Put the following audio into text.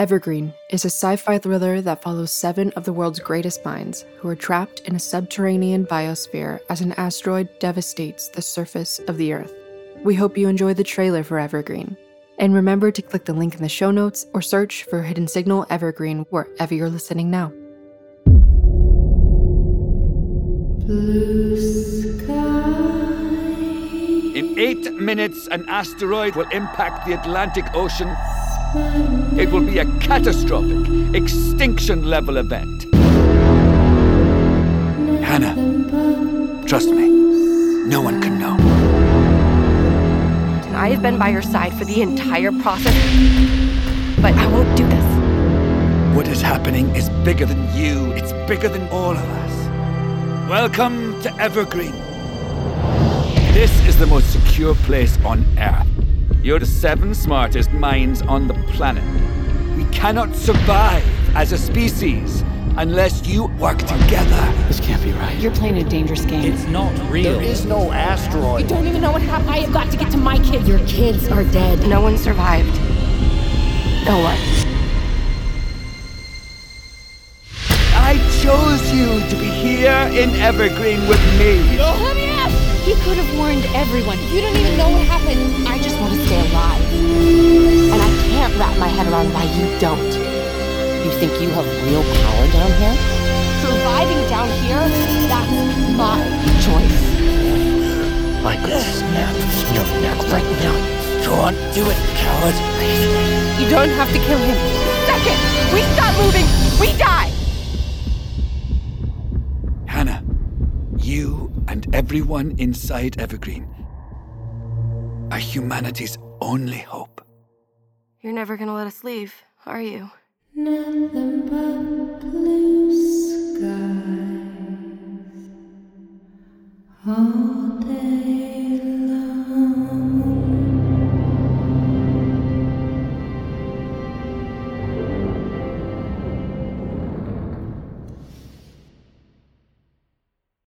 Evergreen is a sci fi thriller that follows seven of the world's greatest minds who are trapped in a subterranean biosphere as an asteroid devastates the surface of the Earth. We hope you enjoy the trailer for Evergreen. And remember to click the link in the show notes or search for Hidden Signal Evergreen wherever you're listening now. In eight minutes, an asteroid will impact the Atlantic Ocean. It will be a catastrophic, extinction level event. Hannah, trust me, no one can know. And I have been by your side for the entire process, but I won't do this. What is happening is bigger than you, it's bigger than all of us. Welcome to Evergreen. This is the most secure place on Earth. You're the seven smartest minds on the planet. We cannot survive as a species unless you work together. This can't be right. You're playing a dangerous game. It's not real. There is no asteroid. You don't even know what happened. I have got to get to my kids. Your kids are dead. No one survived. No one. I chose you to be here in Evergreen with me. Let me out! He could have warned everyone. You don't even know what happened. I just want to stay alive. And I can't wrap my head around why you don't. You think you have real power down here? Surviving down here, that's my choice. I could snap your neck right now. Go on, do it, coward. You don't have to kill him. Second we stop moving, we die! Hannah, you and everyone inside Evergreen are humanity's only hope. You're never gonna let us leave, are you? Nothing but blue skies all day.